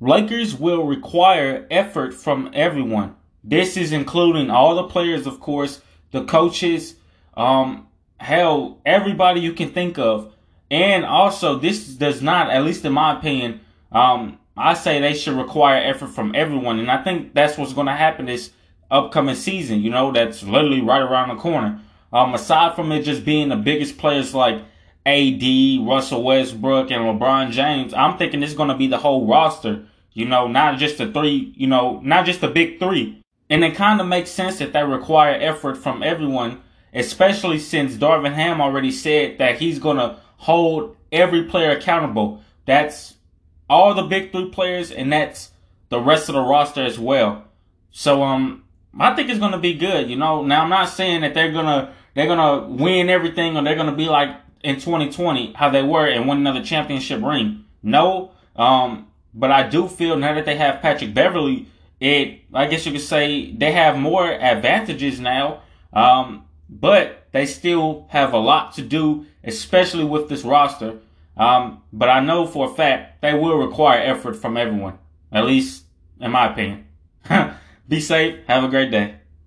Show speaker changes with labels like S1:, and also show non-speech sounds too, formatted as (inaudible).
S1: Lakers will require effort from everyone. This is including all the players, of course, the coaches, um, hell, everybody you can think of. And also, this does not, at least in my opinion, um, I say they should require effort from everyone. And I think that's what's going to happen this upcoming season, you know, that's literally right around the corner. Um, aside from it just being the biggest players like AD, Russell Westbrook, and LeBron James, I'm thinking it's going to be the whole roster, you know, not just the three, you know, not just the big three. And it kind of makes sense that they require effort from everyone, especially since Darvin Ham already said that he's going to hold every player accountable. That's all the big three players, and that's the rest of the roster as well. So, um, I think it's going to be good. You know, now I'm not saying that they're gonna they're gonna win everything or they're gonna be like in 2020 how they were and won another championship ring. No, um, but I do feel now that they have Patrick Beverley, it I guess you could say they have more advantages now. Um, but they still have a lot to do, especially with this roster. Um, but I know for a fact they will require effort from everyone, at least in my opinion. (laughs) Be safe. Have a great day.